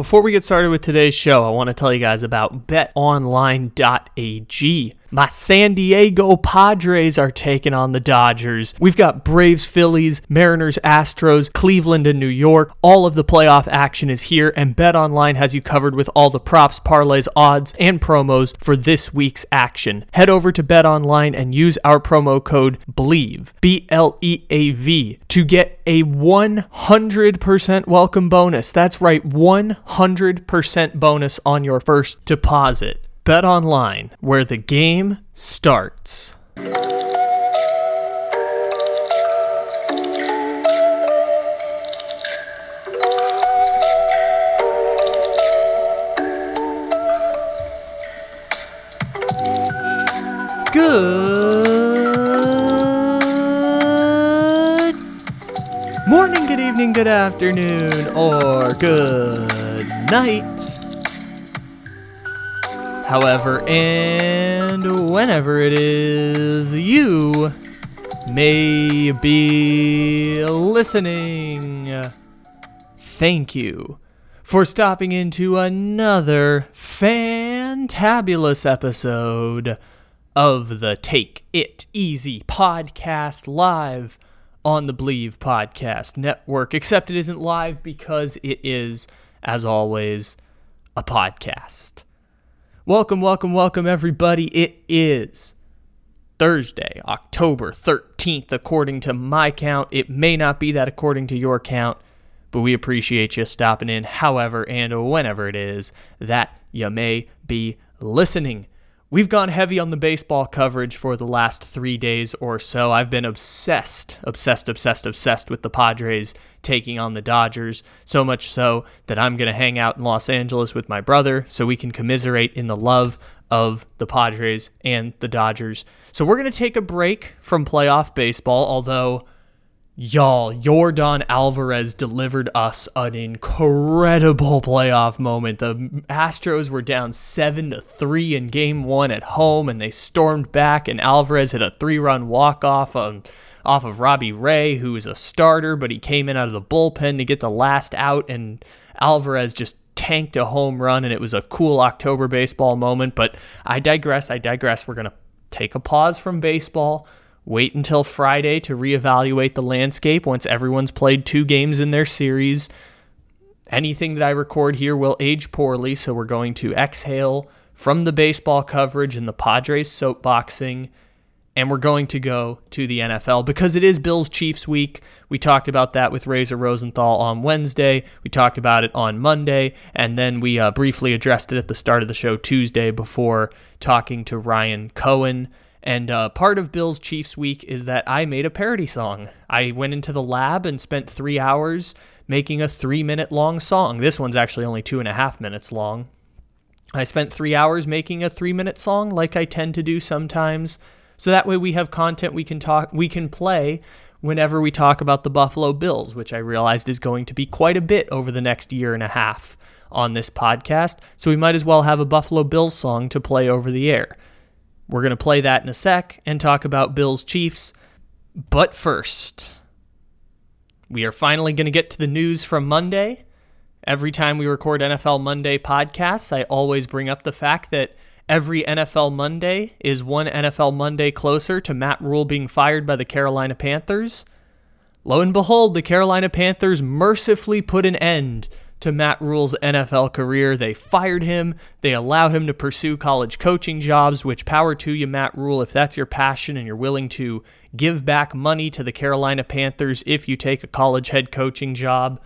Before we get started with today's show, I want to tell you guys about betonline.ag. My San Diego Padres are taking on the Dodgers. We've got Braves, Phillies, Mariners, Astros, Cleveland, and New York. All of the playoff action is here, and BetOnline has you covered with all the props, parlays, odds, and promos for this week's action. Head over to BetOnline and use our promo code BLEAV, B L E A V, to get a 100% welcome bonus. That's right, 100% bonus on your first deposit. Bet online, where the game starts. Good morning, good evening, good afternoon, or good night however and whenever it is you may be listening. Thank you for stopping into another fantabulous episode of the Take It Easy podcast live on the Bleav Podcast Network, except it isn't live because it is, as always, a podcast. Welcome, welcome, welcome, everybody. It is Thursday, October 13th, according to my count. It may not be that according to your count, but we appreciate you stopping in, however and whenever it is that you may be listening. We've gone heavy on the baseball coverage for the last three days or so. I've been obsessed, obsessed, obsessed, obsessed with the Padres taking on the Dodgers, so much so that I'm going to hang out in Los Angeles with my brother so we can commiserate in the love of the Padres and the Dodgers. So we're going to take a break from playoff baseball, although Y'all, Yordan Alvarez delivered us an incredible playoff moment. The Astros were down 7 to 3 in game 1 at home and they stormed back and Alvarez hit a 3-run walk-off off of Robbie Ray, who was a starter, but he came in out of the bullpen to get the last out and Alvarez just tanked a home run and it was a cool October baseball moment, but I digress. I digress. We're going to take a pause from baseball wait until Friday to reevaluate the landscape once everyone's played two games in their series. Anything that I record here will age poorly, so we're going to exhale from the baseball coverage and the Padres soapboxing, and we're going to go to the NFL because it is Bills Chiefs week. We talked about that with Razor Rosenthal on Wednesday. We talked about it on Monday, and then we uh, briefly addressed it at the start of the show Tuesday before talking to Ryan Cohen. And uh, part of Bill's Chiefs week is that I made a parody song. I went into the lab and spent three hours making a three minute long song. This one's actually only two and a half minutes long. I spent three hours making a three minute song, like I tend to do sometimes. So that way we have content we can talk, we can play whenever we talk about the Buffalo Bills, which I realized is going to be quite a bit over the next year and a half on this podcast. So we might as well have a Buffalo Bills song to play over the air. We're going to play that in a sec and talk about Bills Chiefs. But first, we are finally going to get to the news from Monday. Every time we record NFL Monday podcasts, I always bring up the fact that every NFL Monday is one NFL Monday closer to Matt Rhule being fired by the Carolina Panthers. Lo and behold, the Carolina Panthers mercifully put an end to Matt Rhule's NFL career. They fired him. They allow him to pursue college coaching jobs, which power to you, Matt Rhule. if that's your passion and you're willing to give back money to the Carolina Panthers if you take a college head coaching job.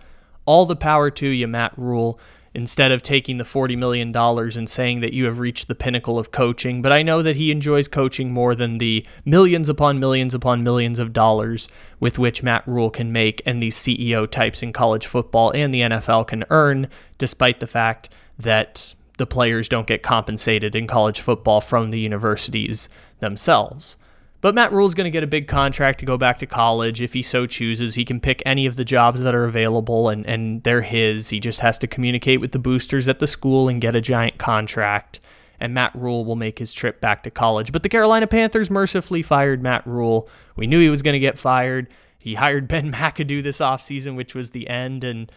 All the power to you, Matt Rhule instead of taking the $40 million and saying that you have reached the pinnacle of coaching. But I know that he enjoys coaching more than the millions upon millions upon millions of dollars with which Matt Rhule can make and these CEO types in college football and the NFL can earn, despite the fact that the players don't get compensated in college football from the universities themselves. But Matt Rhule's going to get a big contract to go back to college if he so chooses. He can pick any of the jobs that are available and, and they're his. He just has to communicate with the boosters at the school and get a giant contract. And Matt Rhule will make his trip back to college. But the Carolina Panthers mercifully fired Matt Rhule. We knew he was going to get fired. He hired Ben McAdoo this offseason, which was the end. And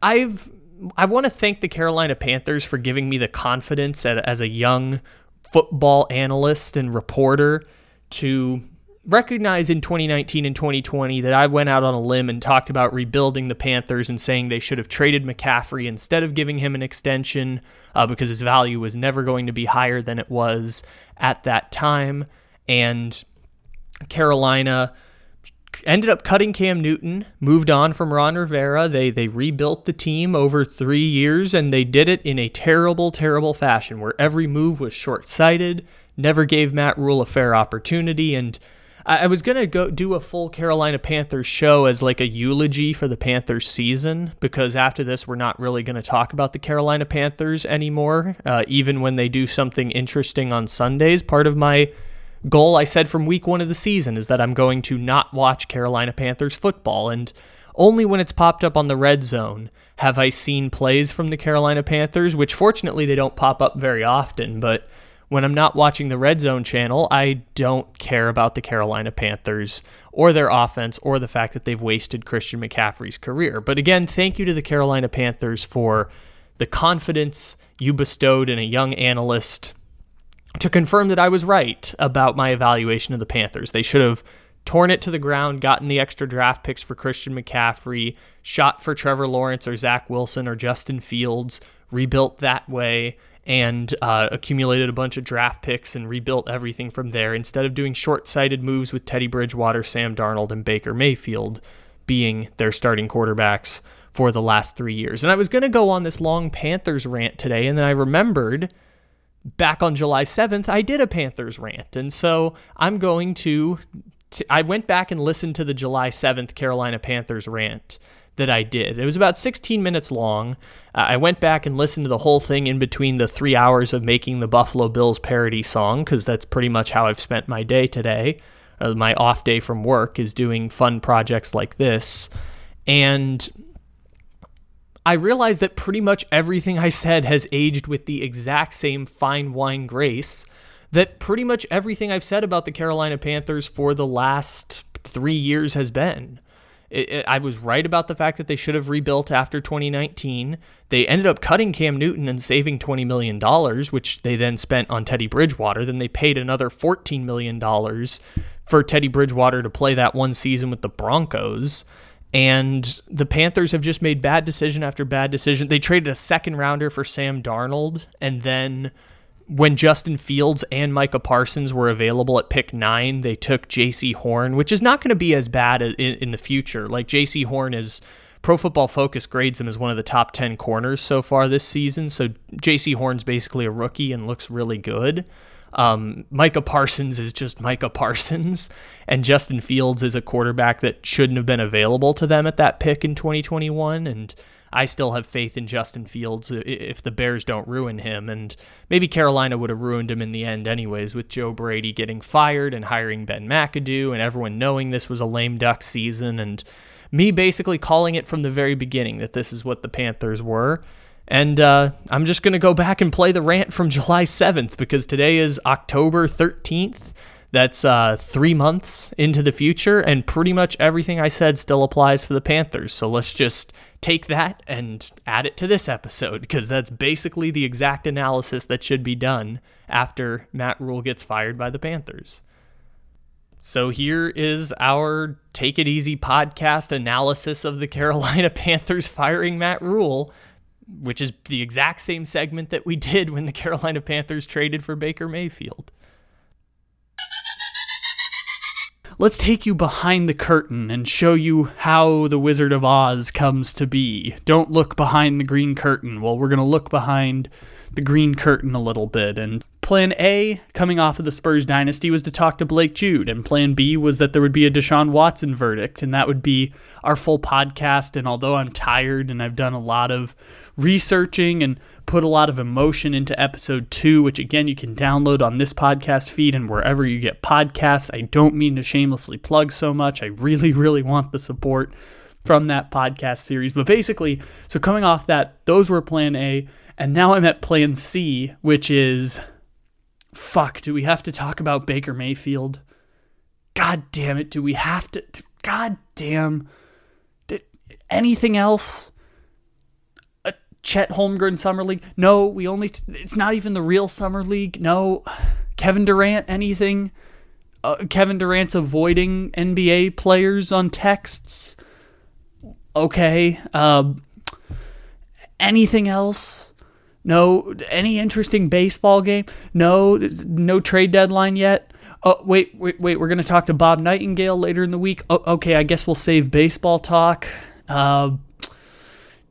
I've I want to thank the Carolina Panthers for giving me the confidence as a young football analyst and reporter to recognize in 2019 and 2020 that I went out on a limb and talked about rebuilding the Panthers and saying they should have traded McCaffrey instead of giving him an extension uh, because his value was never going to be higher than it was at that time. And Carolina ended up cutting Cam Newton, moved on from Ron Rivera. They they rebuilt the team over 3 years and they did it in a terrible terrible fashion where every move was short-sighted, never gave Matt Rhule a fair opportunity and I, was gonna go do a full Carolina Panthers show as like a eulogy for the Panthers season because after this we're not really gonna talk about the Carolina Panthers anymore. Uh, even when they do something interesting on Sundays, part of my goal I said from week one of the season is that I'm going to not watch Carolina Panthers football. And only when it's popped up on the red zone have I seen plays from the Carolina Panthers, which fortunately they don't pop up very often. But when I'm not watching the red zone channel, I don't care about the Carolina Panthers or their offense or the fact that they've wasted Christian McCaffrey's career. But again, thank you to the Carolina Panthers for the confidence you bestowed in a young analyst to confirm that I was right about my evaluation of the Panthers. They should have torn it to the ground, gotten the extra draft picks for Christian McCaffrey, shot for Trevor Lawrence or Zach Wilson or Justin Fields, rebuilt that way, and uh, accumulated a bunch of draft picks and rebuilt everything from there instead of doing short sighted moves with Teddy Bridgewater, Sam Darnold, and Baker Mayfield being their starting quarterbacks for the last three years. And I was going to go on this long Panthers rant today, and then I remembered back on July 7th, I did a Panthers rant. And so I'm going to, to, I went back and listened to the July 7th Carolina Panthers rant that I did. It was about 16 minutes long. Uh, I went back and listened to the whole thing in between the three hours of making the Buffalo Bills parody song, because that's pretty much how I've spent my day today. Uh, my off day from work is doing fun projects like this. And I realized that pretty much everything I said has aged with the exact same fine wine grace that pretty much everything I've said about the Carolina Panthers for the last three years has been. It, it, I was right about the fact that they should have rebuilt after 2019. They ended up cutting Cam Newton and saving $20 million, which they then spent on Teddy Bridgewater. Then they paid another $14 million for Teddy Bridgewater to play that one season with the Broncos. And the Panthers have just made bad decision after bad decision. They traded a second rounder for Sam Darnold. And then when Justin Fields and Micah Parsons were available at pick nine, they took Jaycee Horn, which is not going to be as bad in, in the future. Like Jaycee Horn is. Pro Football Focus grades him as one of the top 10 corners so far this season. So Jaycee Horn's basically a rookie and looks really good. Um, Micah Parsons is just Micah Parsons, and Justin Fields is a quarterback that shouldn't have been available to them at that pick in 2021. And I still have faith in Justin Fields if the Bears don't ruin him. And maybe Carolina would have ruined him in the end, anyways, with Joe Brady getting fired and hiring Ben McAdoo, and everyone knowing this was a lame duck season, and me basically calling it from the very beginning that this is what the Panthers were. And uh, I'm just going to go back and play the rant from July 7th because today is October 13th. That's uh, three months into the future, and pretty much everything I said still applies for the Panthers. So let's just take that and add it to this episode because that's basically the exact analysis that should be done after Matt Rhule gets fired by the Panthers. So here is our Take It Easy podcast analysis of the Carolina Panthers firing Matt Rhule, which is the exact same segment that we did when the Carolina Panthers traded for Baker Mayfield. Let's take you behind the curtain and show you how the Wizard of Oz comes to be. Don't look behind the green curtain. Well, we're going to look behind the green curtain a little bit. And plan A, coming off of the Spurs dynasty, was to talk to Blake Jude. And plan B was that there would be a Deshaun Watson verdict. And that would be our full podcast. And although I'm tired and I've done a lot of researching and put a lot of emotion into episode two, which again you can download on this podcast feed and wherever you get podcasts. I don't mean to shamelessly plug so much. I really, really want the support from that podcast series. But basically, so coming off that, those were plan A. And now I'm at plan C, which is fuck, do we have to talk about Baker Mayfield? God damn it, do we have to? God damn. Anything else? Chet Holmgren Summer League. No, we only. T- it's not even the real Summer League. No, Kevin Durant. Anything? Uh, Kevin Durant's avoiding NBA players on texts. Okay. Uh, anything else? No. Any interesting baseball game? No. No trade deadline yet. Oh wait, wait, wait. We're gonna talk to Bob Nightingale later in the week. Oh, okay, I guess we'll save baseball talk. Uh,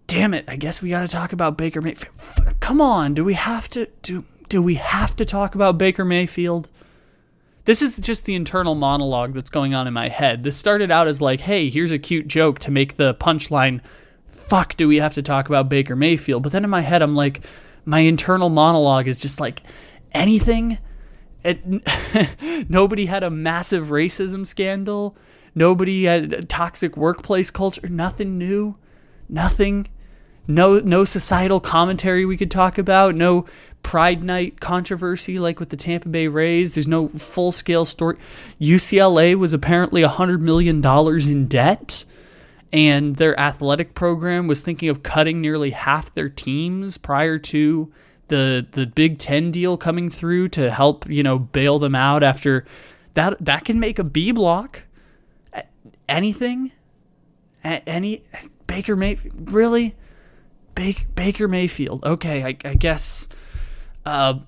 damn it! I guess we got to talk about Baker Mayfield. Come on, do we have to do? Do we have to talk about Baker Mayfield? This is just the internal monologue that's going on in my head. This started out as like, hey, here's a cute joke to make the punchline. Fuck, do we have to talk about Baker Mayfield? But then in my head, I'm like, my internal monologue is just like, anything it, nobody had a massive racism scandal. Nobody had toxic workplace culture. Nothing new. Nothing. No, no societal commentary we could talk about. No Pride Night controversy like with the Tampa Bay Rays. There's no full scale story. UCLA was apparently $100 million in debt, and their athletic program was thinking of cutting nearly half their teams prior to the the Big Ten deal coming through to help you know bail them out after that that can make a B block. Anything, any Baker Mayfield really, Baker Mayfield. Okay, I, I guess. Uh,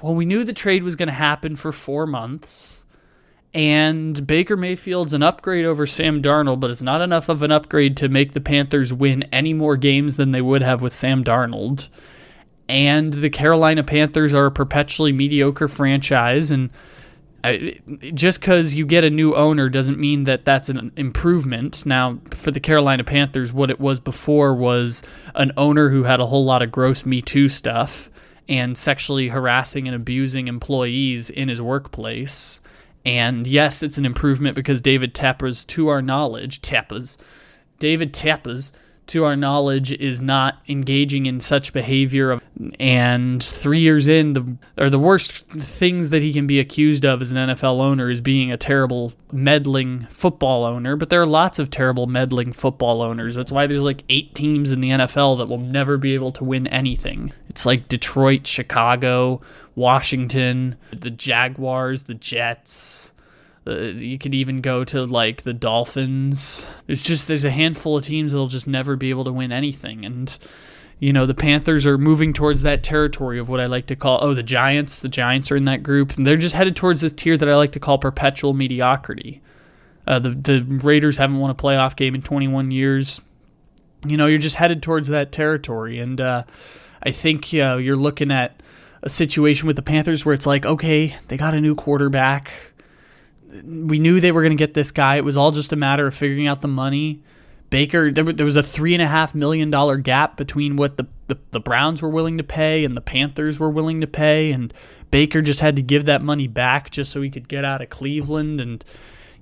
well, we knew the trade was going to happen for four months, and Baker Mayfield's an upgrade over Sam Darnold, but it's not enough of an upgrade to make the Panthers win any more games than they would have with Sam Darnold and the Carolina Panthers are a perpetually mediocre franchise and just because you get a new owner doesn't mean that that's an improvement. Now, for the Carolina Panthers, what it was before was an owner who had a whole lot of gross Me Too stuff and sexually harassing and abusing employees in his workplace. And yes, it's an improvement because David Tepper's, to our knowledge, Tepper's, David Tepper's to our knowledge, is not engaging in such behavior. And three years in, the or the worst things that he can be accused of as an NFL owner is being a terrible meddling football owner. But there are lots of terrible meddling football owners. That's why there's like eight teams in the NFL that will never be able to win anything. It's like Detroit, Chicago, Washington, the Jaguars, the Jets. Uh, you could even go to like the Dolphins. There's just there's a handful of teams that'll just never be able to win anything, and you know the Panthers are moving towards that territory of what I like to call oh the Giants. The Giants are in that group, and they're just headed towards this tier that I like to call perpetual mediocrity. Uh, the the Raiders haven't won a playoff game in 21 years. You know you're just headed towards that territory, and uh, I think uh, you're looking at a situation with the Panthers where it's like okay they got a new quarterback we knew they were going to get this guy. It was all just a matter of figuring out the money. Baker, there, there was a three and a half million dollar gap between what the, the, the Browns were willing to pay and the Panthers were willing to pay, and Baker just had to give that money back just so he could get out of Cleveland. And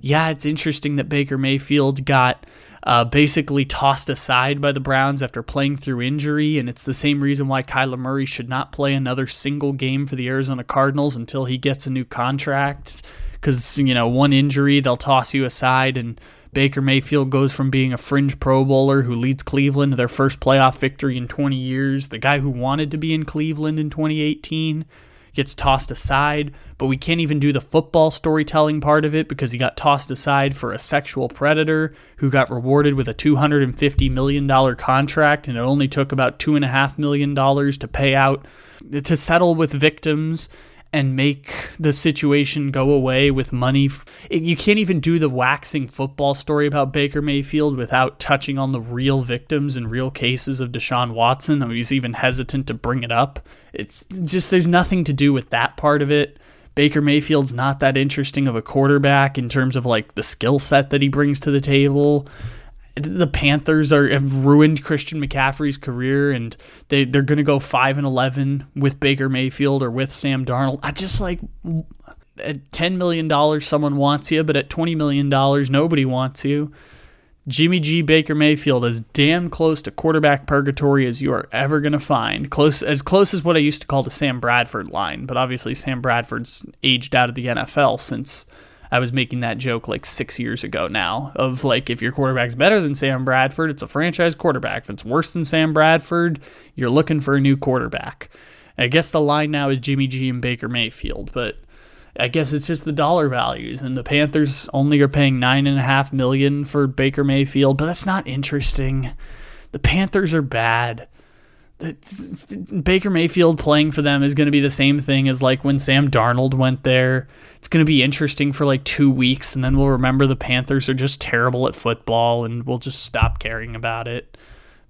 yeah, it's interesting that Baker Mayfield got uh, basically tossed aside by the Browns after playing through injury, and it's the same reason why Kyler Murray should not play another single game for the Arizona Cardinals until he gets a new contract because you know one injury they'll toss you aside and Baker Mayfield goes from being a fringe Pro Bowler who leads Cleveland to their first playoff victory in 20 years. The guy who wanted to be in Cleveland in 2018 gets tossed aside, but we can't even do the football storytelling part of it because he got tossed aside for a sexual predator who got rewarded with a $250 million contract, and it only took about $2.5 million to pay out to settle with victims and make the situation go away with money. You can't even do the waxing football story about Baker Mayfield without touching on the real victims and real cases of Deshaun Watson. I mean, he's even hesitant to bring it up. It's just there's nothing to do with that part of it. Baker Mayfield's not that interesting of a quarterback in terms of like the skill set that he brings to the table the Panthers are have ruined Christian McCaffrey's career, and they they're gonna go five and eleven with Baker Mayfield or with Sam Darnold. I just like at ten million dollars, someone wants you, but at twenty million dollars, nobody wants you. Jimmy G. Baker Mayfield is damn close to quarterback purgatory as you are ever gonna find. Close as close as what I used to call the Sam Bradford line, but obviously Sam Bradford's aged out of the NFL since I was making that joke like six years ago now of like if your quarterback's better than Sam Bradford, it's a franchise quarterback. If it's worse than Sam Bradford, you're looking for a new quarterback. I guess the line now is Jimmy G and Baker Mayfield, but I guess it's just the dollar values, and the Panthers only are paying nine and a half million for Baker Mayfield, but that's not interesting. The Panthers are bad. Baker Mayfield playing for them is going to be the same thing as like when Sam Darnold went there. It's going to be interesting for like two weeks, and then we'll remember the Panthers are just terrible at football, and we'll just stop caring about it.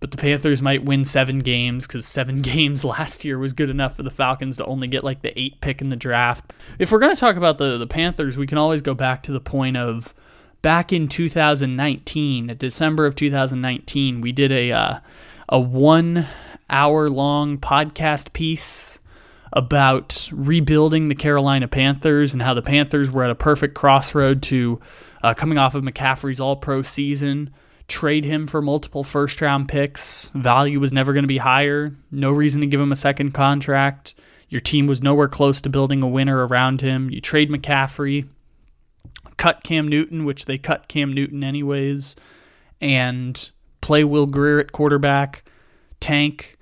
But the Panthers might win seven games because seven games last year was good enough for the Falcons to only get like the eight pick in the draft. If we're going to talk about the, the Panthers, we can always go back to the point of back in 2019, December of 2019, we did a uh, a one hour long podcast piece about rebuilding the Carolina Panthers and how the Panthers were at a perfect crossroad to uh, coming off of McCaffrey's All Pro season, trade him for multiple first round picks. Value was never going to be higher. No reason to give him a second contract. Your team was nowhere close to building a winner around him. You trade McCaffrey, cut Cam Newton, which they cut Cam Newton anyways, and play Will Grier at quarterback, tank,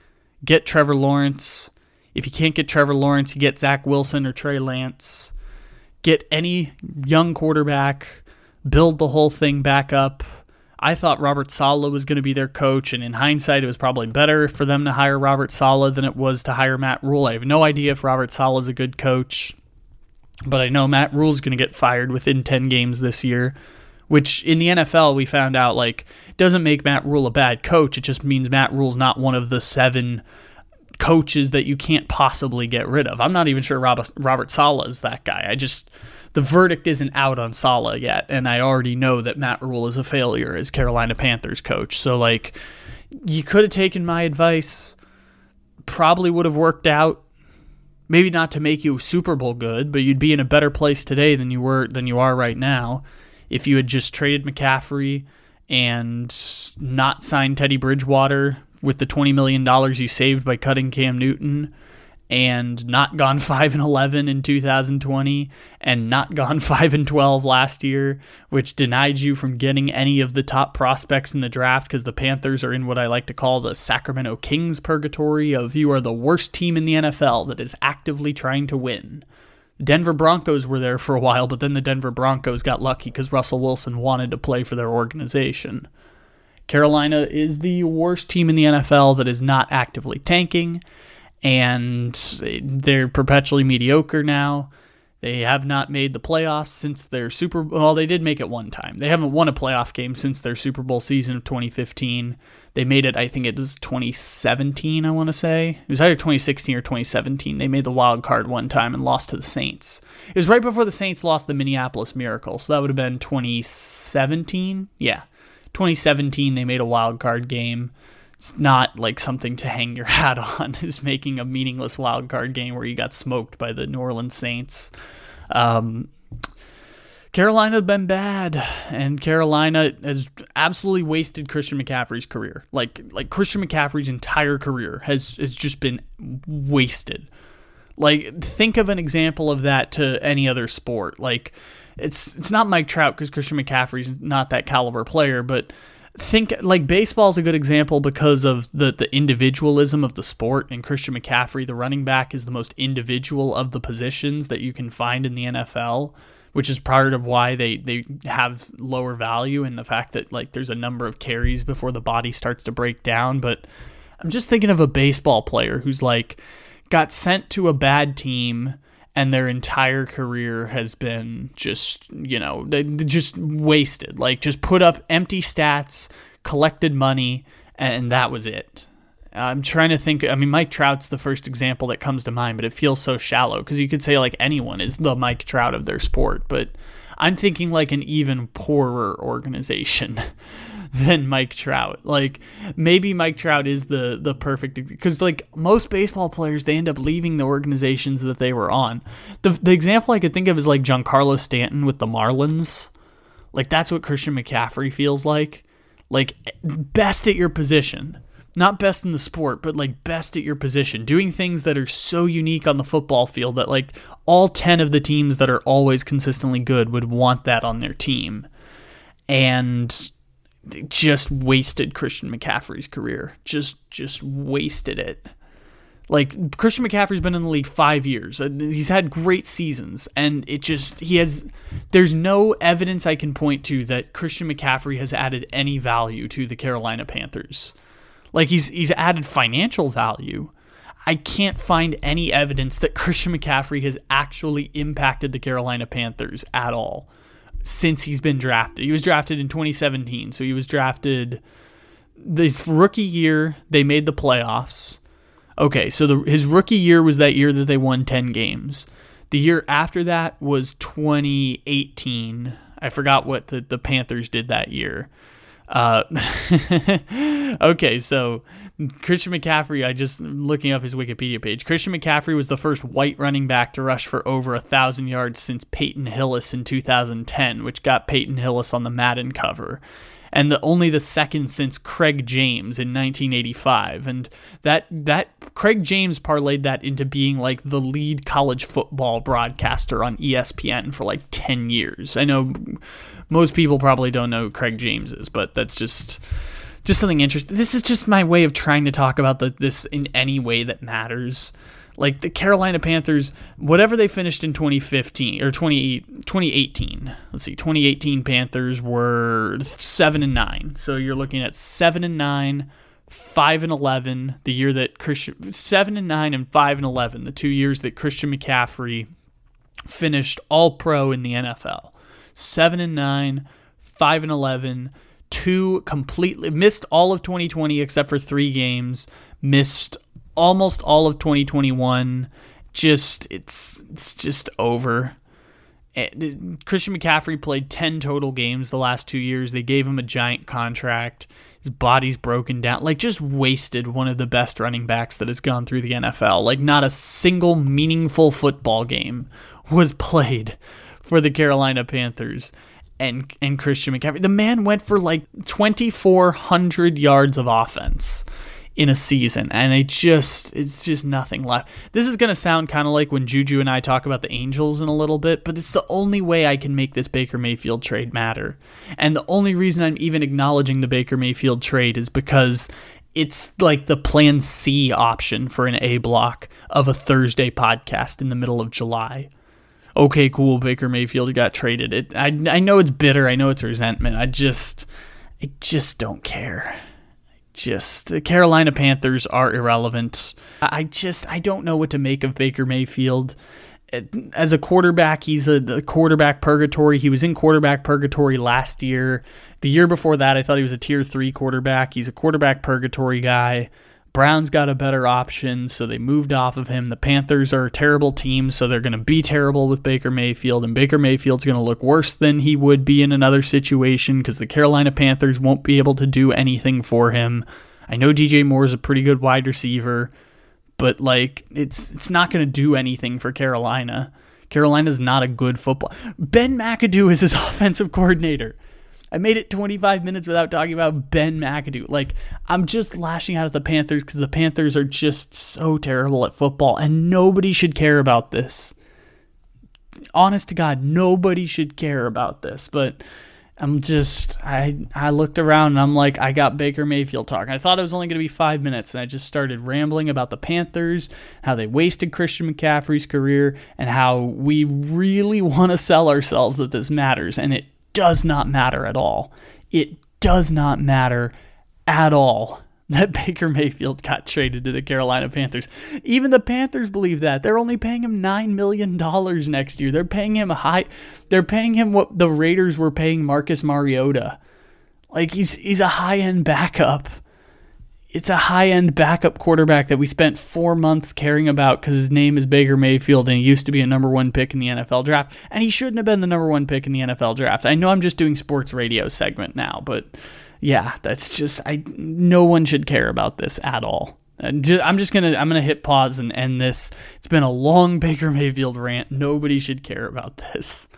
get Trevor Lawrence. If you can't get Trevor Lawrence, you get Zach Wilson or Trey Lance. Get any young quarterback, build the whole thing back up. I thought Robert Saleh was going to be their coach, and in hindsight, it was probably better for them to hire Robert Saleh than it was to hire Matt Rhule. I have no idea if Robert Saleh is a good coach, but I know Matt Rhule is going to get fired within 10 games this year, which in the NFL, we found out like doesn't make Matt Rhule a bad coach. It just means Matt Rhule's not one of the seven coaches that you can't possibly get rid of. I'm not even sure Robert, Saleh is that guy. I just the verdict isn't out on Saleh yet, and I already know that Matt Rhule is a failure as Carolina Panthers coach. So like, you could have taken my advice. Probably would have worked out. Maybe not to make you Super Bowl good, but you'd be in a better place today than you were than you are right now if you had just traded McCaffrey and not signed Teddy Bridgewater with the $20 million you saved by cutting Cam Newton and not gone 5 and 11 in 2020 and not gone 5 and 12 last year which denied you from getting any of the top prospects in the draft cuz the Panthers are in what I like to call the Sacramento Kings purgatory of you are the worst team in the NFL that is actively trying to win. Denver Broncos were there for a while, but then the Denver Broncos got lucky because Russell Wilson wanted to play for their organization. Carolina is the worst team in the NFL that is not actively tanking, and they're perpetually mediocre now. They have not made the playoffs since their Super Bowl. Well, they did make it one time. They haven't won a playoff game since their Super Bowl season of 2015. They made it, I think it was 2017, I want to say. It was either 2016 or 2017. They made the wild card one time and lost to the Saints. It was right before the Saints lost the Minneapolis Miracle, so that would have been 2017. Yeah. 2017, they made a wild card game it's not like something to hang your hat on is making a meaningless wild card game where you got smoked by the New Orleans Saints. Um, Carolina have been bad, and Carolina has absolutely wasted Christian McCaffrey's career. Like like Christian McCaffrey's entire career has has just been wasted. Like think of an example of that to any other sport. Like it's it's not Mike Trout because Christian McCaffrey's not that caliber player, but think like baseball is a good example because of the the individualism of the sport and Christian McCaffrey the running back is the most individual of the positions that you can find in the NFL which is part of why they they have lower value and the fact that like there's a number of carries before the body starts to break down. But I'm just thinking of a baseball player who's like got sent to a bad team and their entire career has been just you know just wasted. Like just put up empty stats collected money and that was it i'm trying to think i mean mike trout's the first example that comes to mind but it feels so shallow because you could say like anyone is the mike trout of their sport but i'm thinking like an even poorer organization than Mike Trout. Like maybe Mike Trout is the the perfect because like most baseball players they end up leaving the organizations that they were on. The the example I could think of is like Giancarlo Stanton with the Marlins. Like that's what Christian McCaffrey feels like. Like eh, best at your position, not best in the sport, but like best at your position, doing things that are so unique on the football field that like all 10 of the teams that are always consistently good would want that on their team. And just wasted Christian McCaffrey's career. Just just wasted it. Like Christian McCaffrey's been in the league 5 years. Uh, he's had great seasons and it just he has there's no evidence I can point to that Christian McCaffrey has added any value to the Carolina Panthers. Like he's he's added financial value. I can't find any evidence that Christian McCaffrey has actually impacted the Carolina Panthers at all since he's been drafted. He was drafted in 2017, so he was drafted this rookie year. They made the playoffs. Okay, so the, his rookie year was that year that they won 10 games. The year after that was 2018. I forgot what the, the Panthers did that year. Uh, okay, so Christian McCaffrey, I just looking up his Wikipedia page. Christian McCaffrey was the first white running back to rush for over a thousand yards since Peyton Hillis in 2010, which got Peyton Hillis on the Madden cover, and the, only the second since Craig James in 1985. And that that Craig James parlayed that into being like the lead college football broadcaster on ESPN for like 10 years. I know most people probably don't know Craig James is, but that's just just something interesting. This is just my way of trying to talk about the, this in any way that matters. Like the Carolina Panthers, whatever they finished in 2015 or 20, 2018. Let's see, 2018 Panthers were 7 and 9. So you're looking at 7 and 9, 5 and 11, the year that Christian 7 and 9 and 5 and 11, the two years that Christian McCaffrey finished all pro in the NFL. 7 and 9, 5 and 11 two completely missed all of 2020 except for three games, missed almost all of 2021. Just it's it's just over. Eh, Christian McCaffrey played 10 total games the last 2 years. They gave him a giant contract. His body's broken down. Like just wasted one of the best running backs that has gone through the NFL. Like not a single meaningful football game was played for the Carolina Panthers and and Christian McCaffrey. The man went for like 2400 yards of offense in a season and it just it's just nothing left. This is going to sound kind of like when Juju and I talk about the Angels in a little bit, but it's the only way I can make this Baker Mayfield trade matter. And the only reason I'm even acknowledging the Baker Mayfield trade is because it's like the plan C option for an A block of a Thursday podcast in the middle of July okay, cool, Baker Mayfield got traded. It, I, I know it's bitter. I know it's resentment. I just, I just don't care. Just the Carolina Panthers are irrelevant. I just, I don't know what to make of Baker Mayfield. As a quarterback, he's a, a quarterback purgatory. He was in quarterback purgatory last year. The year before that, I thought he was a tier three quarterback. He's a quarterback purgatory guy. Browns got a better option, so they moved off of him. The Panthers are a terrible team, so they're going to be terrible with Baker Mayfield, and Baker Mayfield's going to look worse than he would be in another situation because the Carolina Panthers won't be able to do anything for him. I know DJ Moore is a pretty good wide receiver, but like it's it's not going to do anything for Carolina. Carolina's not a good football. Ben McAdoo is his offensive coordinator. I made it 25 minutes without talking about Ben McAdoo. Like, I'm just lashing out at the Panthers because the Panthers are just so terrible at football, and nobody should care about this. Honest to God, nobody should care about this, but. I'm just I I looked around and I'm like I got Baker Mayfield talking. I thought it was only going to be 5 minutes and I just started rambling about the Panthers, how they wasted Christian McCaffrey's career and how we really want to sell ourselves that this matters and it does not matter at all. It does not matter at all that Baker Mayfield got traded to the Carolina Panthers. Even the Panthers believe that. They're only paying him 9 million dollars next year. They're paying him high they're paying him what the Raiders were paying Marcus Mariota. Like he's he's a high-end backup it's a high end backup quarterback that we spent four months caring about because his name is Baker Mayfield and he used to be a number one pick in the NFL draft. And he shouldn't have been the number one pick in the NFL draft. I know I'm just doing sports radio segment now, but yeah, that's just I. No one should care about this at all. I'm just gonna I'm gonna hit pause and end this. It's been a long Baker Mayfield rant. Nobody should care about this.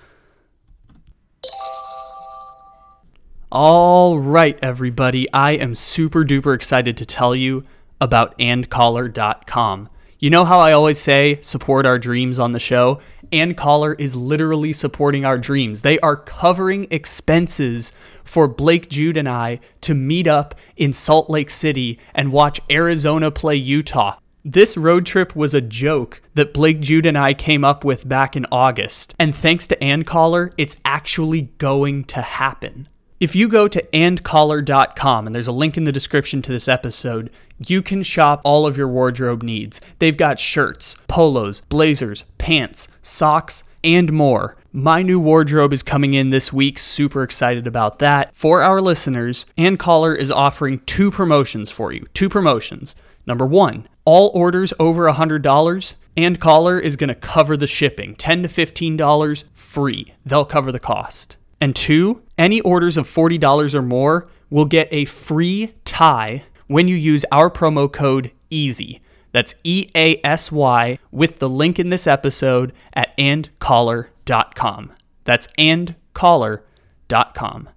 All right, everybody. I am super duper excited to tell you about andcollar.com. You know how I always say support our dreams on the show? AndCollar is literally supporting our dreams. They are covering expenses for Blake Jude and I to meet up in Salt Lake City and watch Arizona play Utah. This road trip was a joke that Blake Jude and I came up with back in August. And thanks to AndCollar, it's actually going to happen. If you go to andcollar.com, and there's a link in the description to this episode, you can shop all of your wardrobe needs. They've got shirts, polos, blazers, pants, socks, and more. My new wardrobe is coming in this week. Super excited about that. For our listeners, AndCollar is offering two promotions for you. Two promotions. Number one, all orders over $100, AndCollar is going to cover the shipping. 10 to $15 free. They'll cover the cost. And two, any orders of $40 or more will get a free tie when you use our promo code EASY. That's E A S Y with the link in this episode at andcollar.com. That's andcollar.com.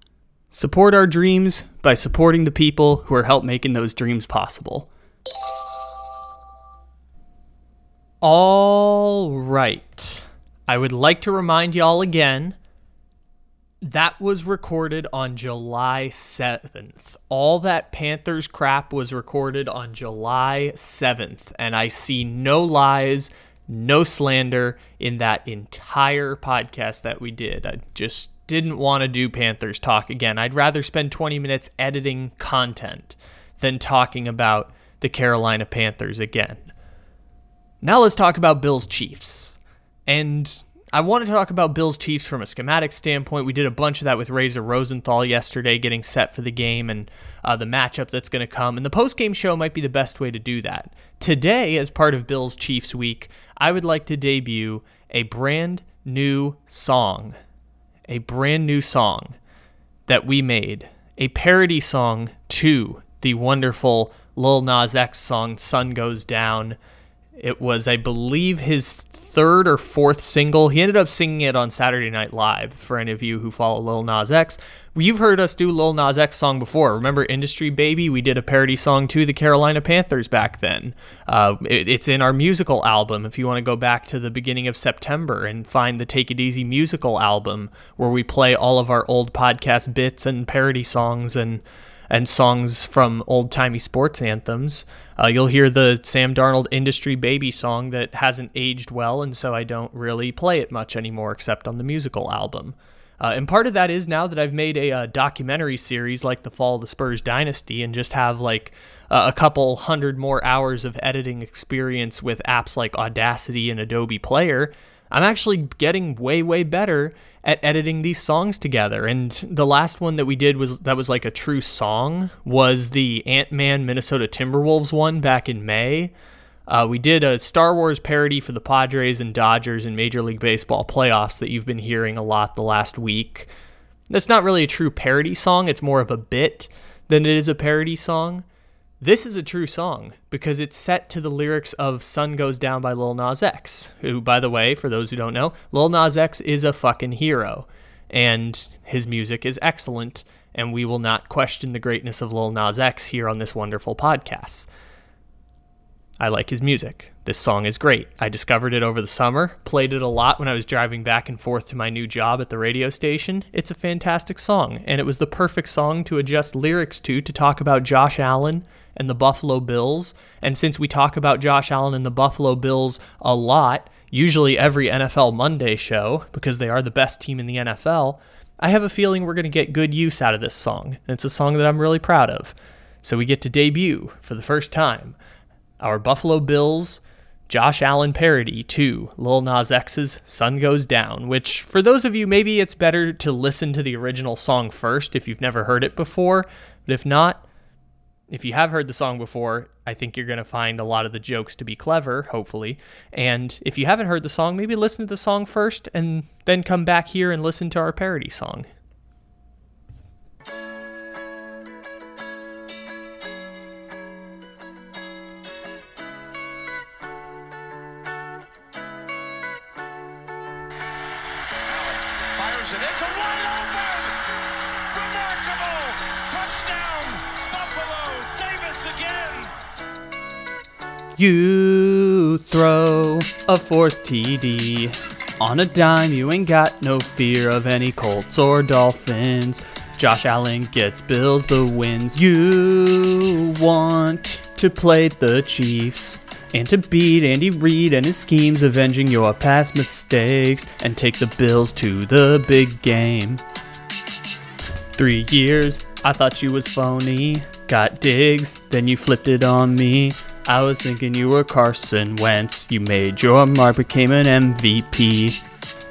Support our dreams by supporting the people who are help making those dreams possible. All right. I would like to remind y'all again that was recorded on July 7th. All that Panthers crap was recorded on July 7th. And I see no lies, no slander in that entire podcast that we did. I just didn't want to do Panthers talk again. I'd rather spend 20 minutes editing content than talking about the Carolina Panthers again. Now let's talk about Bills Chiefs. And I want to talk about Bills Chiefs from a schematic standpoint. We did a bunch of that with Razor Rosenthal yesterday, getting set for the game and uh, the matchup that's going to come. And the post game show might be the best way to do that. Today, as part of Bills Chiefs week, I would like to debut a brand new song. A brand new song that we made. A parody song to the wonderful Lil Nas X song, Sun Goes Down. It was, I believe, his third or fourth single. He ended up singing it on Saturday Night Live. For any of you who follow Lil Nas X, you've heard us do Lil Nas X song before. Remember Industry Baby? We did a parody song to the Carolina Panthers back then. Uh, it, it's in our musical album. If you want to go back to the beginning of September and find the Take It Easy musical album, where we play all of our old podcast bits and parody songs and and songs from old timey sports anthems. Uh, you'll hear the Sam Darnold Industry Baby song that hasn't aged well, and so I don't really play it much anymore except on the musical album. Uh, and part of that is now that I've made a, a, documentary series like The Fall of the Spurs Dynasty and just have like uh, a couple hundred more hours of editing experience with apps like Audacity and Adobe Player, I'm actually getting way, way better at editing these songs together. And the last one that we did was that was like a true song was the Ant Man Minnesota Timberwolves one back in May. Uh, we did a Star Wars parody for the Padres and Dodgers in Major League Baseball playoffs that you've been hearing a lot the last week. That's not really a true parody song, it's more of a bit than it is a parody song. This is a true song because it's set to the lyrics of Sun Goes Down by Lil Nas X, who, by the way, for those who don't know, Lil Nas X is a fucking hero. And his music is excellent, and we will not question the greatness of Lil Nas X here on this wonderful podcast. I like his music. This song is great. I discovered it over the summer, played it a lot when I was driving back and forth to my new job at the radio station. It's a fantastic song, and it was the perfect song to adjust lyrics to to talk about Josh Allen and the Buffalo Bills. And since we talk about Josh Allen and the Buffalo Bills a lot, usually every NFL Monday show, because they are the best team in the NFL, I have a feeling we're going to get good use out of this song. And it's a song that I'm really proud of. So we get to debut for the first time our Buffalo Bills Josh Allen parody to Lil Nas X's Sun Goes Down, which, for those of you, maybe it's better to listen to the original song first if you've never heard it before. But if not, if you have heard the song before, I think you're going to find a lot of the jokes to be clever, hopefully. And if you haven't heard the song, maybe listen to the song first and then come back here and listen to our parody song. You throw a fourth TD. On a dime, you ain't got no fear of any Colts or Dolphins. Josh Allen gets Bills the wins. You want to play the Chiefs and to beat Andy Reid and his schemes, avenging your past mistakes and take the Bills to the big game. Three years, I thought you was phony. Got digs, then you flipped it on me. I was thinking you were Carson Wentz. You made your mark, became an MVP.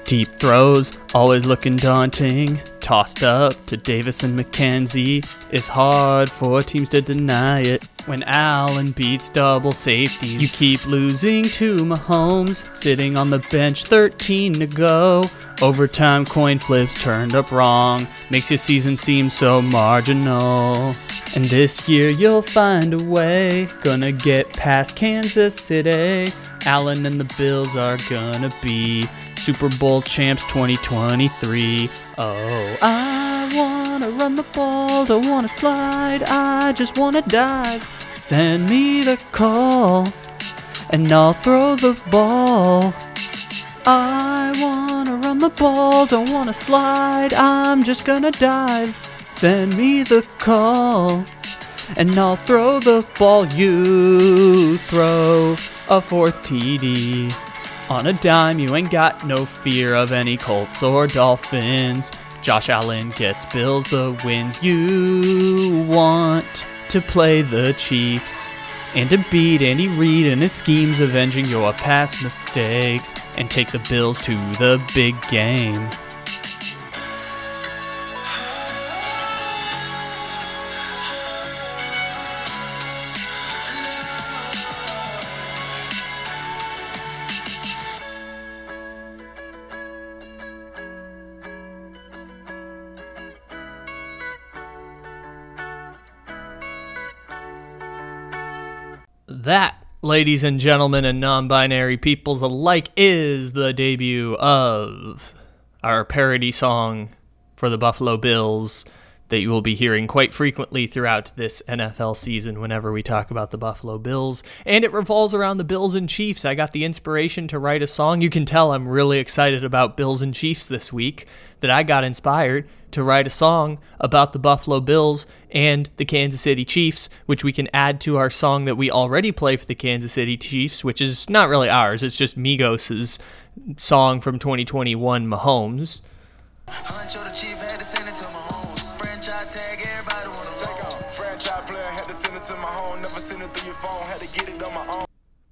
Deep throws, always looking daunting. Tossed up to Davis and McKenzie. It's hard for teams to deny it. When Allen beats double safeties, you keep losing to Mahomes. Sitting on the bench, 13 to go. Overtime coin flips turned up wrong. Makes your season seem so marginal. And this year you'll find a way. Gonna get past Kansas City. Allen and the Bills are gonna be Super Bowl champs 2023. Oh, I wanna run the ball, don't wanna slide, I just wanna dive. Send me the call, and I'll throw the ball. I wanna run the ball, don't wanna slide, I'm just gonna dive. Send me the call, and I'll throw the ball. You throw a fourth TD. On a dime, you ain't got no fear of any Colts or Dolphins. Josh Allen gets Bills the wins. You want to play the Chiefs and to beat Andy Reid and his schemes, avenging your past mistakes and take the Bills to the big game. That, ladies and gentlemen, and non binary peoples alike, is the debut of our parody song for the Buffalo Bills that you will be hearing quite frequently throughout this NFL season whenever we talk about the Buffalo Bills. And it revolves around the Bills and Chiefs. I got the inspiration to write a song. You can tell I'm really excited about Bills and Chiefs this week, that I got inspired to write a song about the Buffalo Bills and the Kansas City Chiefs, which we can add to our song that we already play for the Kansas City Chiefs, which is not really ours, it's just Migos' song from 2021, Mahomes.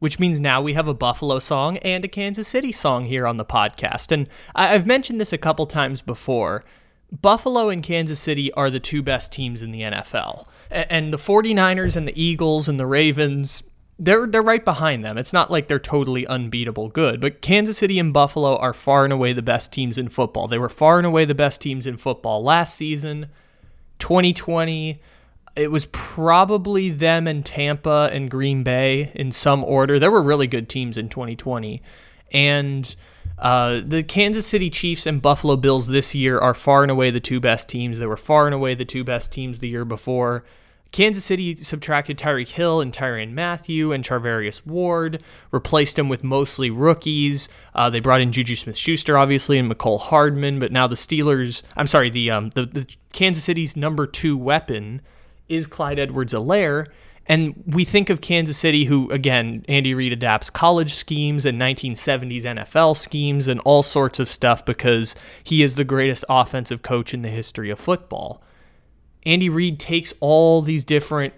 Which means now we have a Buffalo song and a Kansas City song here on the podcast. And I've mentioned this a couple times before. Buffalo and Kansas City are the two best teams in the NFL. And the 49ers and the Eagles and the Ravens, they're they're right behind them. It's not like they're totally unbeatable good, but Kansas City and Buffalo are far and away the best teams in football. They were far and away the best teams in football last season. 2020 it was probably them and Tampa and Green Bay in some order. There were really good teams in 2020. And uh, the Kansas City Chiefs and Buffalo Bills this year are far and away the two best teams. They were far and away the two best teams the year before. Kansas City subtracted Tyreek Hill and Tyrann Mathieu and Charvarius Ward, replaced them with mostly rookies. Uh, they brought in Juju Smith-Schuster, obviously, and Mecole Hardman. But now the Steelers, I'm sorry, the um, the, the Kansas City's number two weapon is Clyde Edwards-Helaire. And we think of Kansas City, who, again, Andy Reid adapts college schemes and 1970s NFL schemes and all sorts of stuff because he is the greatest offensive coach in the history of football. Andy Reid takes all these different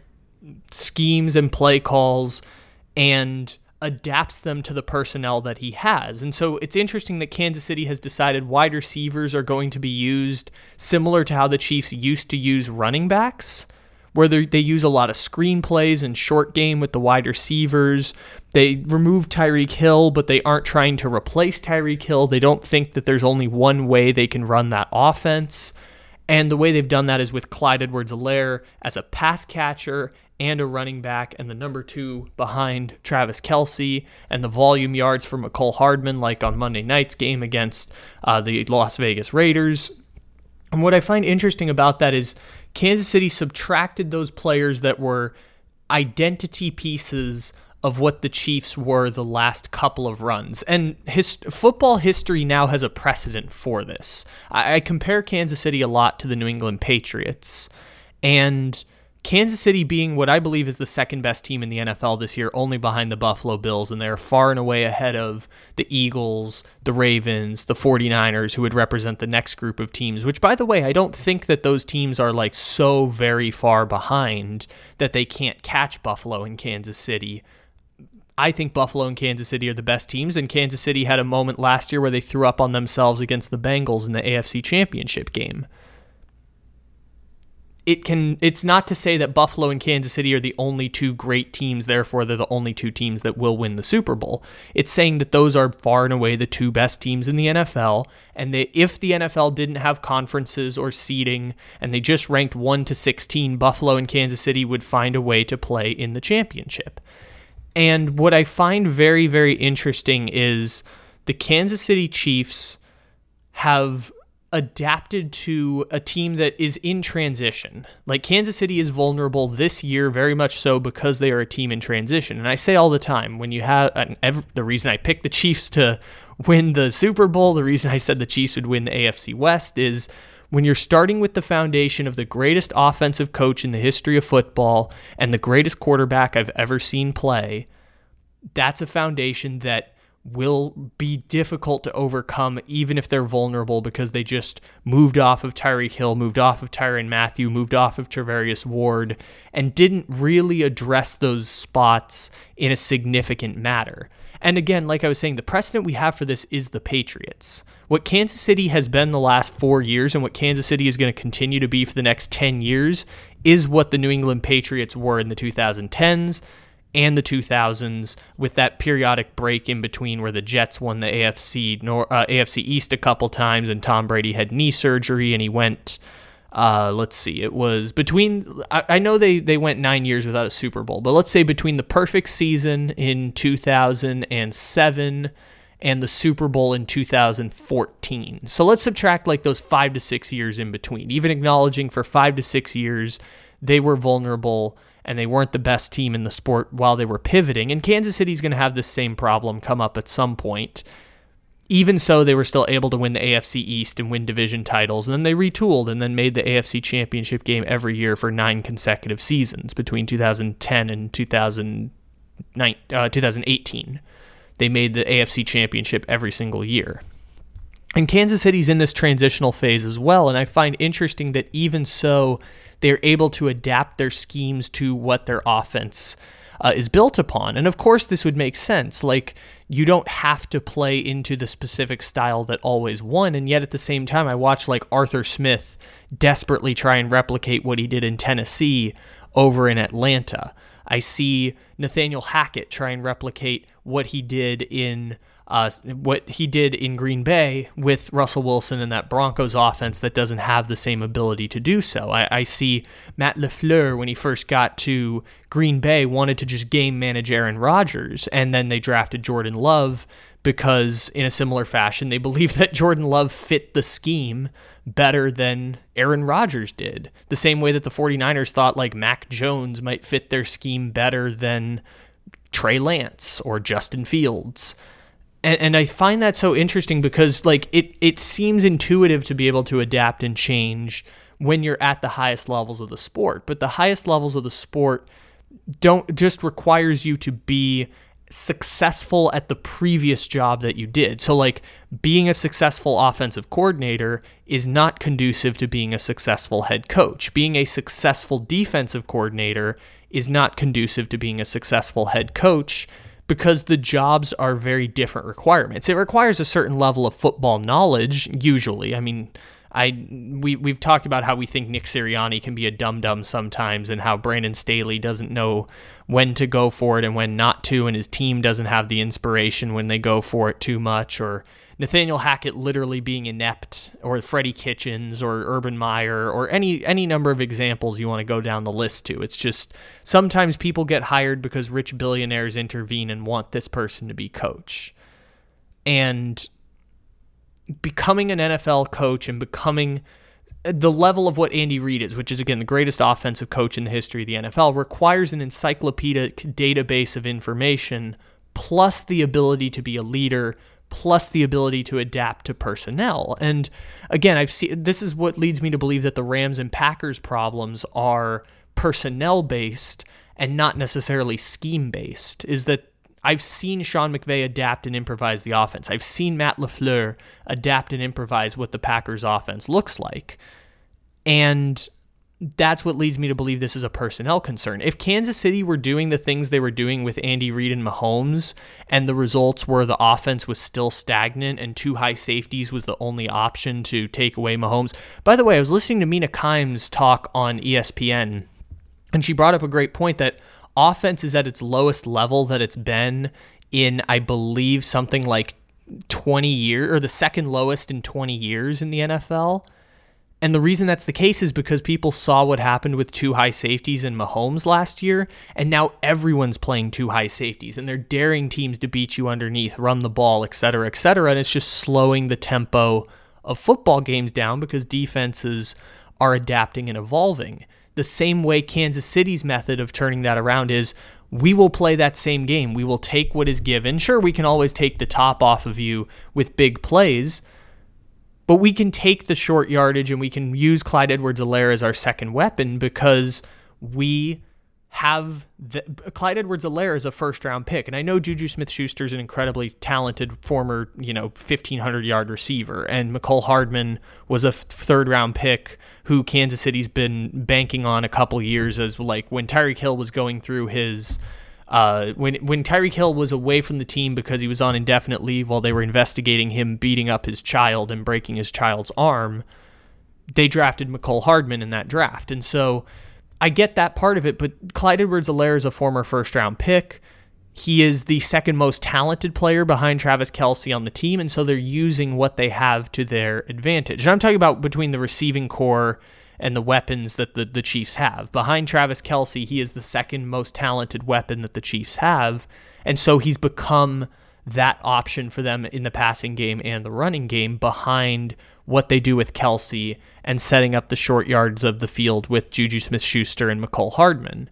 schemes and play calls and adapts them to the personnel that he has. And so it's interesting that Kansas City has decided wide receivers are going to be used similar to how the Chiefs used to use running backs, where they use a lot of screen plays and short game with the wide receivers. They remove Tyreek Hill, but they aren't trying to replace Tyreek Hill. They don't think that there's only one way they can run that offense. And the way they've done that is with Clyde Edwards Helaire as a pass catcher and a running back, and the number two behind Travis Kelce, and the volume yards for Mecole Hardman, like on Monday night's game against uh, the Las Vegas Raiders. And what I find interesting about that is Kansas City subtracted those players that were identity pieces of what the Chiefs were the last couple of runs. And his football history now has a precedent for this. I, I compare Kansas City a lot to the New England Patriots, and Kansas City being what I believe is the second best team in the NFL this year, only behind the Buffalo Bills, and they're far and away ahead of the Eagles, the Ravens, the 49ers, who would represent the next group of teams, which, by the way, I don't think that those teams are like so very far behind that they can't catch Buffalo and Kansas City. I think Buffalo and Kansas City are the best teams, and Kansas City had a moment last year where they threw up on themselves against the Bengals in the AFC Championship game it can it's not to say that Buffalo and Kansas City are the only two great teams therefore they're the only two teams that will win the Super Bowl. It's saying that those are far and away the two best teams in the NFL and that if the NFL didn't have conferences or seeding and they just ranked 1 to 16 Buffalo and Kansas City would find a way to play in the championship. And what I find very very interesting is the Kansas City Chiefs have adapted to a team that is in transition. Like Kansas City is vulnerable this year, very much so because they are a team in transition. And I say all the time when you have every, the reason I picked the Chiefs to win the Super Bowl, the reason I said the Chiefs would win the AFC West is when you're starting with the foundation of the greatest offensive coach in the history of football and the greatest quarterback I've ever seen play. That's a foundation that will be difficult to overcome even if they're vulnerable because they just moved off of Tyreek Hill, moved off of Tyrann Mathieu, moved off of Charvarius Ward, and didn't really address those spots in a significant matter. And again, like I was saying, the precedent we have for this is the Patriots. What Kansas City has been the last four years and what Kansas City is going to continue to be for the next 10 years is what the New England Patriots were in the 2010s, and the 2000s with that periodic break in between where the Jets won the AFC nor, uh, AFC East a couple times and Tom Brady had knee surgery and he went uh, let's see it was between I, I, know they they went 9 years without a Super Bowl but let's say between the perfect season in 2007 and the Super Bowl in 2014 so let's subtract like those 5 to 6 years in between. Even acknowledging for 5 to 6 years they were vulnerable and they weren't the best team in the sport while they were pivoting. And Kansas City's going to have this same problem come up at some point. Even so, they were still able to win the AFC East and win division titles. And then they retooled and then made the AFC Championship game every year for nine consecutive seasons between 2010 and 2009, uh, 2018. They made the AFC Championship every single year. And Kansas City's in this transitional phase as well. And I find interesting that even so, they're able to adapt their schemes to what their offense uh, is built upon. And of course, this would make sense. Like, you don't have to play into the specific style that always won. And yet, at the same time, I watch like Arthur Smith desperately try and replicate what he did in Tennessee over in Atlanta. I see Nathaniel Hackett try and replicate what he did in uh, what he did in Green Bay with Russell Wilson and that Broncos offense that doesn't have the same ability to do so. I, I see Matt LaFleur, when he first got to Green Bay, wanted to just game manage Aaron Rodgers, and then they drafted Jordan Love because, in a similar fashion, they believe that Jordan Love fit the scheme better than Aaron Rodgers did. The same way that the 49ers thought like Mac Jones might fit their scheme better than Trey Lance or Justin Fields and, and I find that so interesting because like it it seems intuitive to be able to adapt and change when you're at the highest levels of the sport. But the highest levels of the sport don't just requires you to be successful at the previous job that you did. So like being a successful offensive coordinator is not conducive to being a successful head coach. Being a successful defensive coordinator is not conducive to being a successful head coach because the jobs are very different requirements. It requires a certain level of football knowledge, usually. I mean, I we we've talked about how we think Nick Sirianni can be a dum dum sometimes, and how Brandon Staley doesn't know when to go for it and when not to, and his team doesn't have the inspiration when they go for it too much, or Nathaniel Hackett literally being inept, or Freddie Kitchens, or Urban Meyer, or any any number of examples you want to go down the list to. It's just sometimes people get hired because rich billionaires intervene and want this person to be coach, and becoming an NFL coach and becoming the level of what Andy Reid is, which is again the greatest offensive coach in the history of the NFL, requires an encyclopedic database of information plus the ability to be a leader plus the ability to adapt to personnel. And again, I've seen this is what leads me to believe that the Rams and Packers problems are personnel based and not necessarily scheme based. Is that I've seen Sean McVay adapt and improvise the offense. I've seen Matt LaFleur adapt and improvise what the Packers offense looks like. And that's what leads me to believe this is a personnel concern. If Kansas City were doing the things they were doing with Andy Reid and Mahomes, and the results were the offense was still stagnant and two high safeties was the only option to take away Mahomes. By the way, I was listening to Mina Kimes talk on ESPN, and she brought up a great point that offense is at its lowest level that it's been in, I believe, something like 20 years, or the second lowest in 20 years in the NFL. And the reason that's the case is because people saw what happened with two high safeties in Mahomes last year, and now everyone's playing two high safeties, and they're daring teams to beat you underneath, run the ball, et cetera, et cetera. And it's just slowing the tempo of football games down because defenses are adapting and evolving. The same way Kansas City's method of turning that around is we will play that same game. We will take what is given. Sure, we can always take the top off of you with big plays but we can take the short yardage and we can use Clyde Edwards Helaire as our second weapon because we have the, Clyde Edwards Helaire is a first round pick. And I know Juju Smith Schuster is an incredibly talented former, you know, 1,500 yard receiver. And Mecole Hardman was a third round pick who Kansas City's been banking on a couple years as like when Tyreek Hill was going through his uh, when when Tyreek Hill was away from the team because he was on indefinite leave while they were investigating him beating up his child and breaking his child's arm, they drafted Mecole Hardman in that draft. And so I get that part of it, but Clyde Edwards Helaire is a former first round pick. He is the second most talented player behind Travis Kelce on the team, and so they're using what they have to their advantage. And I'm talking about between the receiving corps and the weapons that the, the Chiefs have. Behind Travis Kelce, he is the second most talented weapon that the Chiefs have. And so he's become that option for them in the passing game and the running game behind what they do with Kelce and setting up the short yards of the field with Juju Smith Schuster and Mecole Hardman.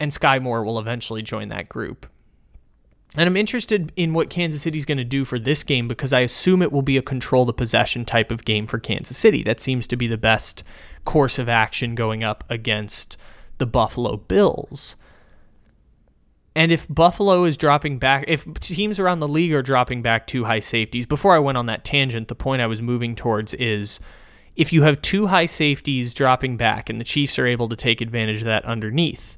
And Skyy Moore will eventually join that group. And I'm interested in what Kansas City's going to do for this game because I assume it will be a control the possession type of game for Kansas City. That seems to be the best course of action going up against the Buffalo Bills. And if Buffalo is dropping back, if teams around the league are dropping back two high safeties, before I went on that tangent, the point I was moving towards is if you have two high safeties dropping back and the Chiefs are able to take advantage of that underneath,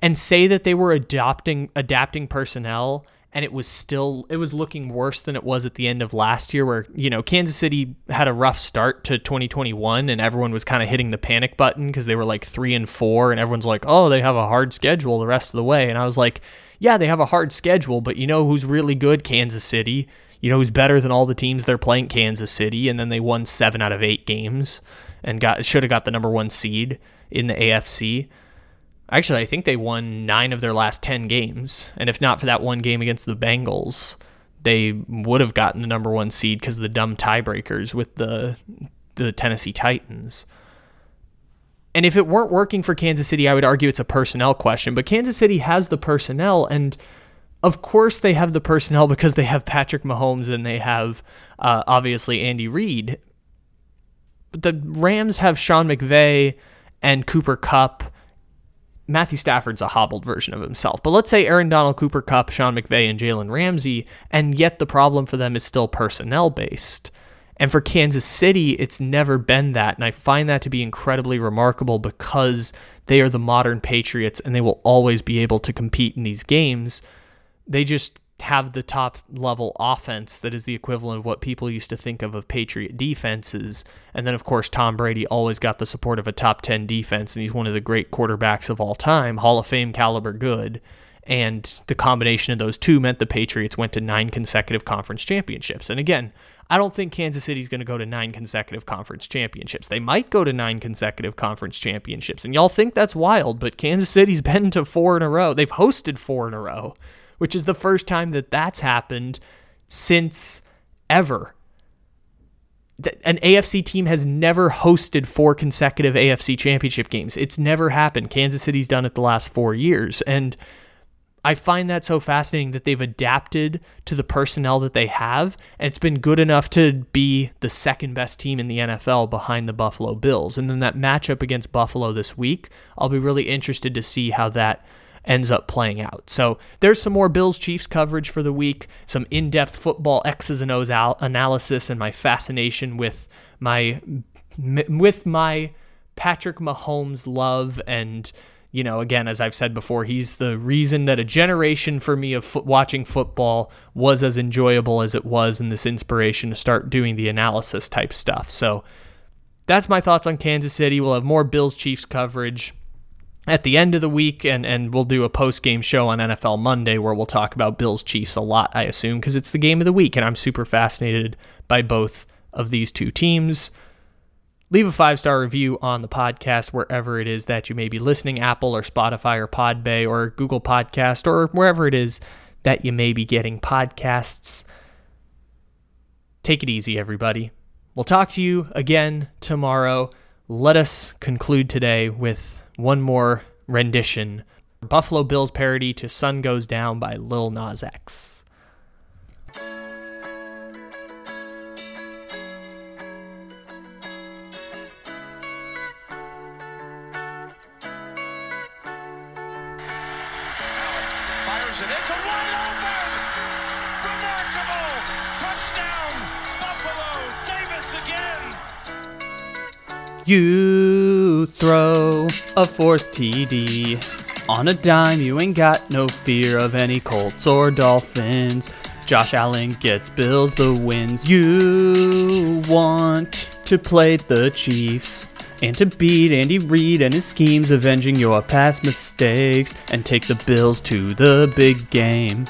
and say that they were adopting adapting personnel and it was still it was looking worse than it was at the end of last year where you know Kansas City had a rough start to 2021 and everyone was kind of hitting the panic button because they were like 3 and 4 and everyone's like oh they have a hard schedule the rest of the way. And I was like yeah they have a hard schedule but you know who's really good? Kansas City. You know who's better than all the teams they're playing? Kansas City. And then they won 7 out of 8 games and got should have got the number 1 seed in the AFC Actually, I think they won nine of their last 10 games. And if not for that one game against the Bengals, they would have gotten the number one seed because of the dumb tiebreakers with the, the Tennessee Titans. And if it weren't working for Kansas City, I would argue it's a personnel question. But Kansas City has the personnel, and of course they have the personnel because they have Patrick Mahomes and they have uh, obviously Andy Reid. But the Rams have Sean McVay and Cooper Kupp Matthew Stafford's a hobbled version of himself. But let's say Aaron Donald, Cooper Kupp, Sean McVay, and Jalen Ramsey, and yet the problem for them is still personnel based. And for Kansas City, it's never been that. And I find that to be incredibly remarkable because they are the modern Patriots and they will always be able to compete in these games. They just have the top level offense that is the equivalent of what people used to think of of Patriot defenses. And then, of course, Tom Brady always got the support of a top 10 defense, and he's one of the great quarterbacks of all time, Hall of Fame caliber good. And the combination of those two meant the Patriots went to nine consecutive conference championships. And again, I don't think Kansas City's going to go to nine consecutive conference championships. They might go to nine consecutive conference championships. And y'all think that's wild, but Kansas City's been to four in a row. They've hosted four in a row which is the first time that that's happened since ever. an AFC team has never hosted four consecutive AFC championship games. It's never happened. Kansas City's done it the last four years. And I find that so fascinating that they've adapted to the personnel that they have, and it's been good enough to be the second best team in the NFL behind the Buffalo Bills. And then that matchup against Buffalo this week, I'll be really interested to see how that ends up playing out. So there's some more Bills Chiefs coverage for the week, some in depth football X's and O's al- analysis, and my fascination with my with my Patrick Mahomes love and you know, again, as I've said before, he's the reason that a generation for me of watching football was as enjoyable as it was, and this inspiration to start doing the analysis type stuff. So that's my thoughts on Kansas City. We'll have more Bills Chiefs coverage at the end of the week, and, and we'll do a post game show on NFL Monday where we'll talk about Bills Chiefs a lot, I assume, because it's the game of the week, and I'm super fascinated by both of these two teams leave a five star review on the podcast wherever it is that you may be listening Apple or Spotify or Podbay or Google Podcast or wherever it is that you may be getting podcasts. Take it easy, everybody. We'll talk to you again tomorrow. Let us conclude today with one more rendition Buffalo Bills parody to Sun Goes Down by Lil Nas X. Fires it. It's a open. Remarkable. Touchdown. Buffalo. Davis again. You throw a fourth TD on a dime. You ain't got no fear of any Colts or Dolphins. Josh Allen gets Bills the wins. You want to play the Chiefs and to beat Andy Reid and his schemes, avenging your past mistakes and take the Bills to the big game.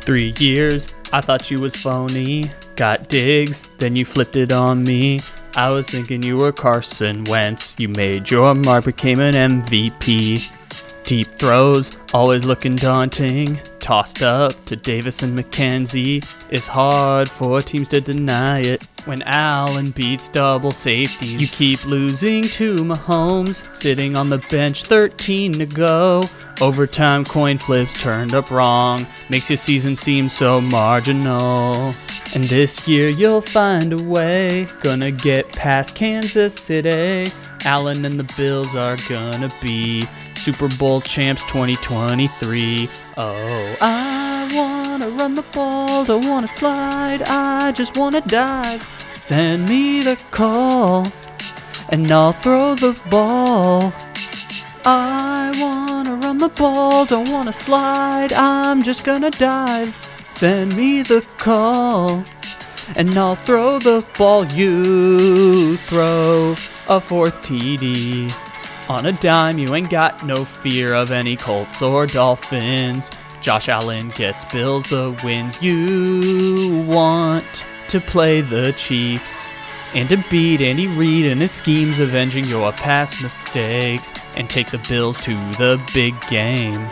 Three years, I thought you was phony. Got digs, then you flipped it on me. I was thinking you were Carson Wentz. You made your mark, became an MVP. Deep throws, always looking daunting. Tossed up to Davis and McKenzie. It's hard for teams to deny it. When Allen beats double safeties, you keep losing to Mahomes. Sitting on the bench, 13 to go. Overtime coin flips turned up wrong. Makes your season seem so marginal. And this year you'll find a way. Gonna get past Kansas City. Allen and the Bills are gonna be Super Bowl champs 2023. Oh, I wanna run the ball, don't wanna slide, I just wanna dive. Send me the call, and I'll throw the ball. I wanna run the ball, don't wanna slide, I'm just gonna dive. Send me the call, and I'll throw the ball. You throw a fourth TD. On a dime, you ain't got no fear of any Colts or Dolphins. Josh Allen gets Bills the wins. You want to play the Chiefs and to beat Andy Reid and his schemes, avenging your past mistakes and take the Bills to the big game.